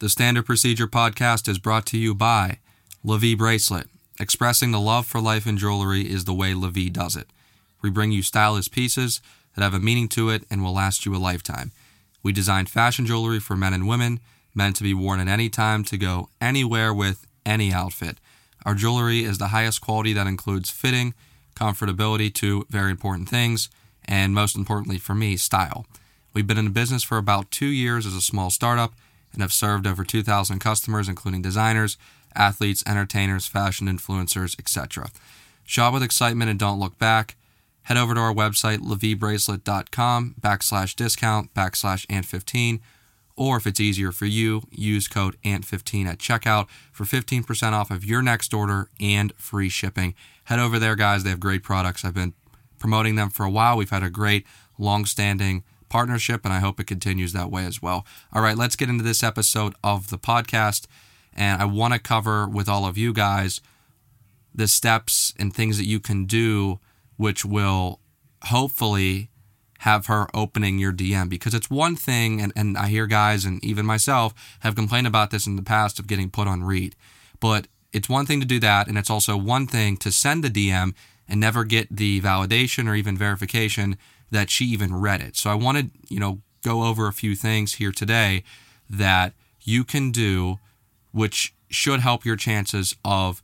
The Standard Procedure podcast is brought to you by LaVie Bracelet. Expressing the love for life in jewelry is the way LaVie does it. We bring you stylish pieces that have a meaning to it and will last you a lifetime. We design fashion jewelry for men and women, meant to be worn at any time to go anywhere with any outfit. Our jewelry is the highest quality that includes fitting, comfortability, two very important things, and most importantly for me, style. We've been in business for about two years as a small startup and have served over 2,000 customers, including designers, athletes, entertainers, fashion influencers, etc. Shop with excitement and don't look back. Head over to our website, laviebracelet.com backslash discount backslash ant15. Or if it's easier for you, use code ANT15 at checkout for 15% off of your next order and free shipping. Head over there, guys. They have great products. I've been promoting them for a while. We've had a great, long standing partnership, and I hope it continues that way as well. All right, let's get into this episode of the podcast. And I want to cover with all of you guys the steps and things that you can do, which will hopefully have her opening your DM because it's one thing, and, and I hear guys and even myself have complained about this in the past of getting put on read. But it's one thing to do that, and it's also one thing to send the DM and never get the validation or even verification that she even read it. So I wanted, you know, go over a few things here today that you can do which should help your chances of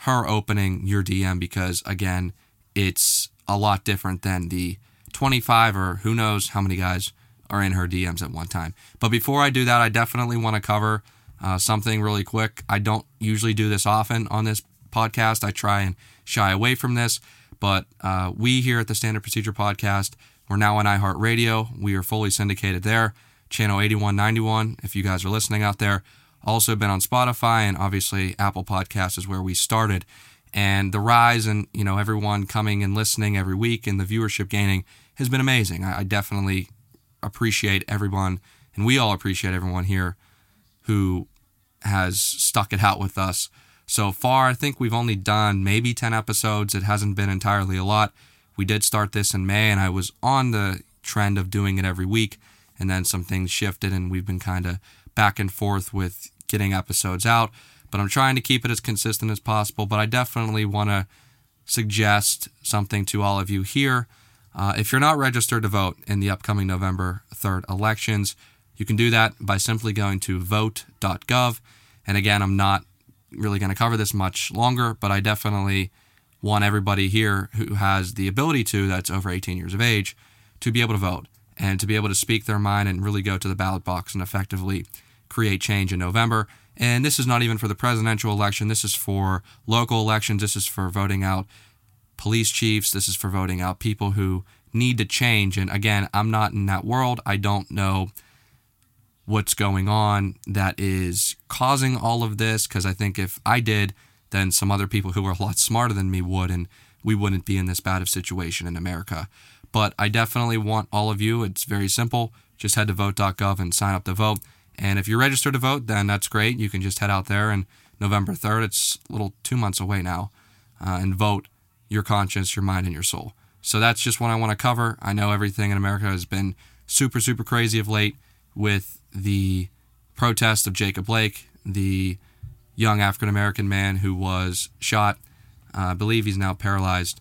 her opening your DM because again, it's a lot different than the 25 or who knows how many guys are in her DMs at one time. But before I do that, I definitely want to cover uh, something really quick. I don't usually do this often on this podcast. I try and shy away from this, but uh, we here at the Standard Procedure Podcast, we're now on iHeartRadio. We are fully syndicated there, channel 8191. If you guys are listening out there, also been on Spotify and obviously Apple Podcasts is where we started. And the rise and you know everyone coming and listening every week and the viewership gaining has been amazing. I, I definitely appreciate everyone, and we all appreciate everyone here who has stuck it out with us so far. I think we've only done maybe 10 episodes. It hasn't been entirely a lot. We did start this in May, and I was on the trend of doing it every week, and then some things shifted, and we've been kind of back and forth with getting episodes out. But I'm trying to keep it as consistent as possible. But I definitely want to suggest something to all of you here. Uh, if you're not registered to vote in the upcoming November 3rd elections, you can do that by simply going to vote.gov. And again, I'm not really going to cover this much longer, but I definitely want everybody here who has the ability to, that's over 18 years of age, to be able to vote and to be able to speak their mind and really go to the ballot box and effectively create change in November. And this is not even for the presidential election. This is for local elections. This is for voting out police chiefs. This is for voting out people who need to change. And again, I'm not in that world. I don't know what's going on that is causing all of this because I think if I did, then some other people who are a lot smarter than me would, and we wouldn't be in this bad of situation in America. But I definitely want all of you. It's very simple. Just head to vote.gov and sign up to vote. And if you're registered to vote, then that's great. You can just head out there and November 3rd, it's a little two months away now, uh, and vote your conscience, your mind, and your soul. So that's just what I want to cover. I know everything in America has been super, super crazy of late with the protest of Jacob Blake, the young African American man who was shot. Uh, I believe he's now paralyzed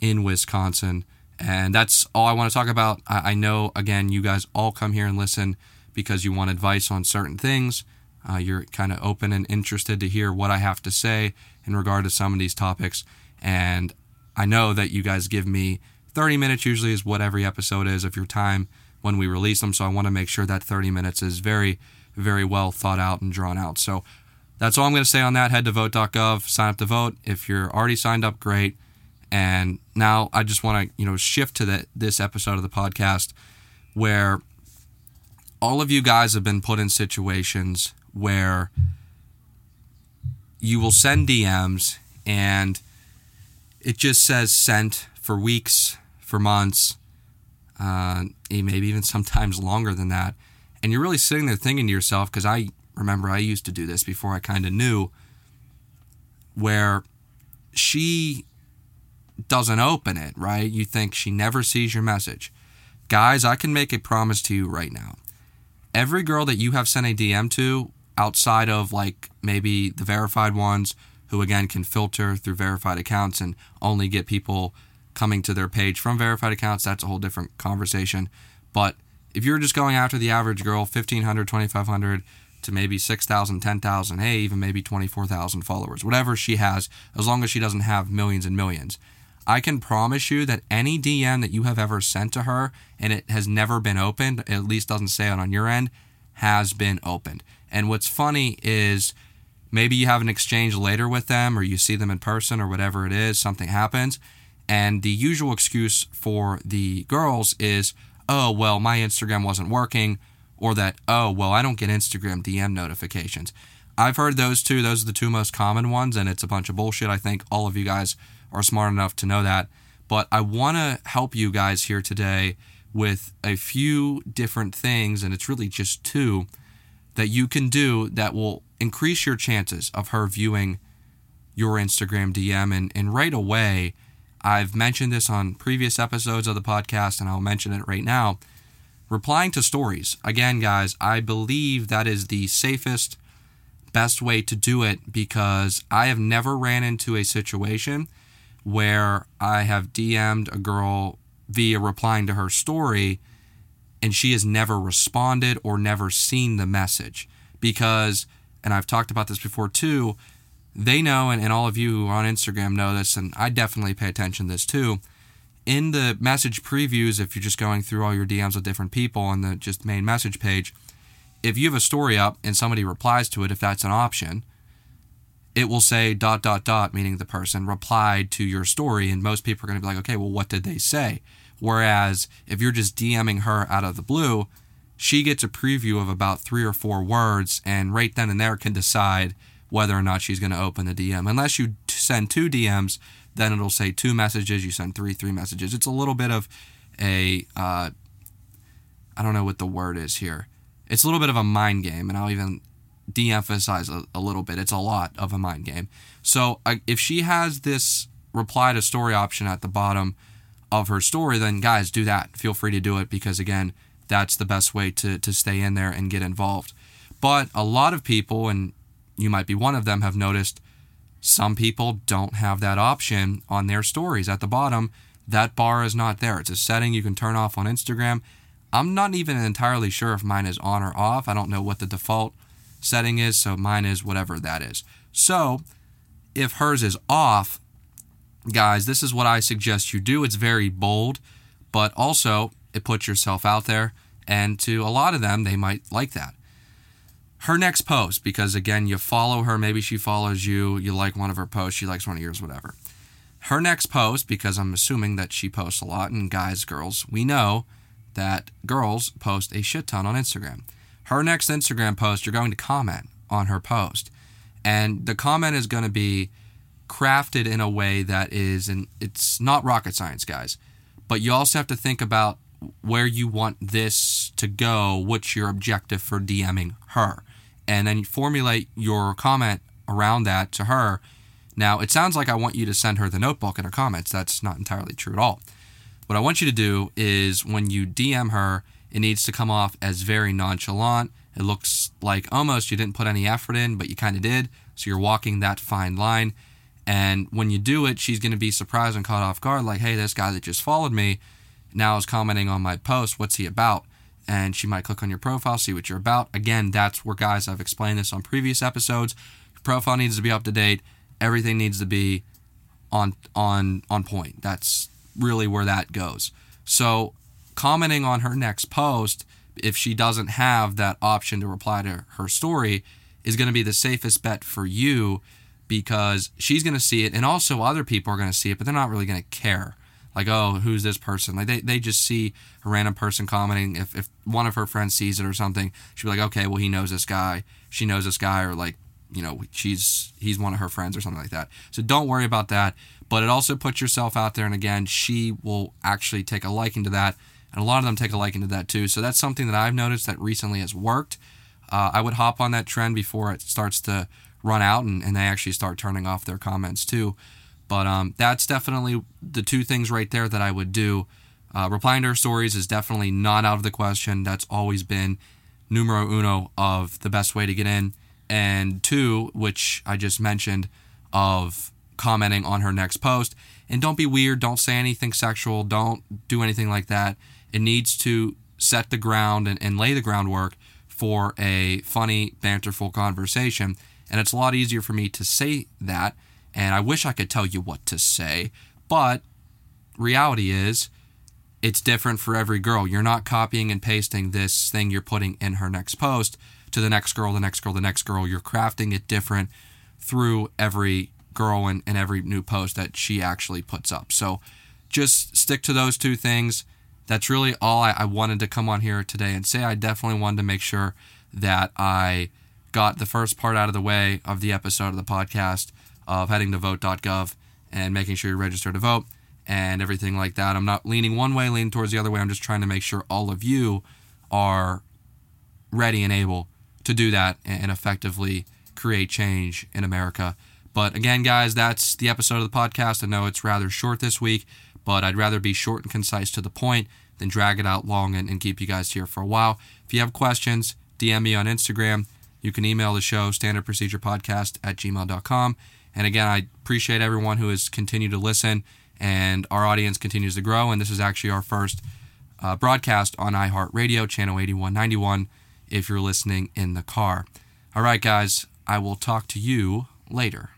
in Wisconsin. And that's all I want to talk about. I, I, know, again, you guys all come here and listen because you want advice on certain things. Uh, you're kind of open and interested to hear what I have to say in regard to some of these topics. And I know that you guys give me 30 minutes, usually, is what every episode is of your time when we release them. So I want to make sure that 30 minutes is very, very well thought out and drawn out. So that's all I'm going to say on that. Head to vote.gov, sign up to vote. If you're already signed up, great. And now I just want to, you know, shift to the, this episode of the podcast where all of you guys have been put in situations where you will send DMs and it just says sent for weeks, for months, uh, maybe even sometimes longer than that. And you're really sitting there thinking to yourself, because I remember I used to do this before I kind of knew, where she doesn't open it, right? You think she never sees your message. Guys, I can make a promise to you right now. every girl that you have sent a DM to outside of like maybe the verified ones who again can filter through verified accounts and only get people coming to their page from verified accounts, that's a whole different conversation. But if you're just going after the average girl, 1500, 2500 to maybe 6000, 10,000, hey, even maybe 24,000 followers, whatever she has, as long as she doesn't have millions and millions. I can promise you that any DM that you have ever sent to her and it has never been opened, at least doesn't say it on your end, has been opened. And what's funny is maybe you have an exchange later with them or you see them in person or whatever it is, something happens. And the usual excuse for the girls is, oh, well, my Instagram wasn't working, or that, oh, well, I don't get Instagram DM notifications. I've heard those two. Those are the two most common ones, and it's a bunch of bullshit. I think all of you guys are smart enough to know that. But I want to help you guys here today with a few different things, and it's really just two that you can do that will increase your chances of her viewing your Instagram DM. And, and right away, I've mentioned this on previous episodes of the podcast, and I'll mention it right now. Replying to stories. Again, guys, I believe that is the safest, best way to do it because I have never ran into a situation where I have DM'd a girl via replying to her story and she has never responded or never seen the message because and I've talked about this before too they know and, and all of you on Instagram know this and I definitely pay attention to this too. In the message previews if you're just going through all your DMs with different people on the just main message page if you have a story up and somebody replies to it if that's an option it will say dot dot dot meaning the person replied to your story and most people are going to be like okay well what did they say? Whereas if you're just dming her out of the blue she gets a preview of about three or four words and right then and there can decide whether or not she's going to open the dm unless you send two dms then it'll say two messages you send three three messages it's a little bit of a uh, I don't know what the word is here it's a little bit of a mind game and i'll even de-emphasize a, a little bit. It's a lot of a mind game. So uh, if she has this reply to story option at the bottom of her story, then guys, do that. Feel free to do it because again, that's the best way to to stay in there and get involved. But a lot of people, and you might be one of them, have noticed some people don't have that option on their stories at the bottom. That bar is not there. It's a setting you can turn off on Instagram. I'm not even entirely sure if mine is on or off. I don't know what the default setting is, so mine is whatever that is. So if hers is off, guys, this is what I suggest you do. It's very bold, but also it puts yourself out there, and to a lot of them, they might like that. Her next post, because again, you follow her, maybe she follows you, you like one of her posts, she likes one of yours, whatever. Her next post, because I'm assuming that she posts a lot, and guys, girls, we know that girls post a shit ton on Instagram. Her next Instagram post, you're going to comment on her post. And the comment is going to be crafted in a way that is, and it's not rocket science, guys, but you also have to think about where you want this to go, what's your objective for DMing her, and then formulate your comment around that to her. Now, it sounds like I want you to send her the notebook in her comments. That's not entirely true at all. What I want you to do is when you DM her, it needs to come off as very nonchalant. It looks like almost you didn't put any effort in, but you kind of did. So you're walking that fine line. And when you do it, she's going to be surprised and caught off guard like, hey, this guy that just followed me now is commenting on my post. What's he about? And she might click on your profile, see what you're about. Again, that's where, guys, I've explained this on previous episodes. Your profile needs to be up to date. Everything needs to be on on on point. That's really where that goes. So commenting on her next post, if she doesn't have that option to reply to her story, is going to be the safest bet for you because she's going to see it and also other people are going to see it, but they're not really going to care. Like, oh, who's this person? Like, they, they just see a random person commenting. If, if one of her friends sees it or something, she'll be like, okay, well, he knows this guy. She knows this guy, or like, you know, she's he's one of her friends or something like that. So don't worry about that. But it also puts yourself out there, and again, she will actually take a liking to that and a lot of them take a liking to that too. So that's something that I've noticed that recently has worked. Uh, I would hop on that trend before it starts to run out and, and they actually start turning off their comments too. But um, that's definitely the two things right there that I would do. Uh, replying to her stories is definitely not out of the question. That's always been numero uno of the best way to get in, and two, which I just mentioned, of commenting on her next post. And don't be weird, don't say anything sexual, don't do anything like that. It needs to set the ground and, and lay the groundwork for a funny, banterful conversation. And it's a lot easier for me to say that. And I wish I could tell you what to say, but reality is it's different for every girl. You're not copying and pasting this thing you're putting in her next post to the next girl, the next girl, the next girl. You're crafting it different through every girl and, and every new post that she actually puts up. So just stick to those two things. That's really all I, I wanted to come on here today and say. I definitely wanted to make sure that I got the first part out of the way of the episode of the podcast of heading to vote.gov and making sure you're registered to vote and everything like that. I'm not leaning one way, leaning towards the other way. I'm just trying to make sure all of you are ready and able to do that and effectively create change in America. But again, guys, that's the episode of the podcast. I know it's rather short this week, but I'd rather be short and concise to the point than drag it out long and, and keep you guys here for a while. If you have questions, DM me on Instagram. You can email the show, standardprocedurepodcast at gmail.com. And again, I appreciate everyone who has continued to listen and our audience continues to grow. And this is actually our first uh, broadcast on iHeartRadio, channel 8191, if you're listening in the car. All right, guys, I will talk to you later.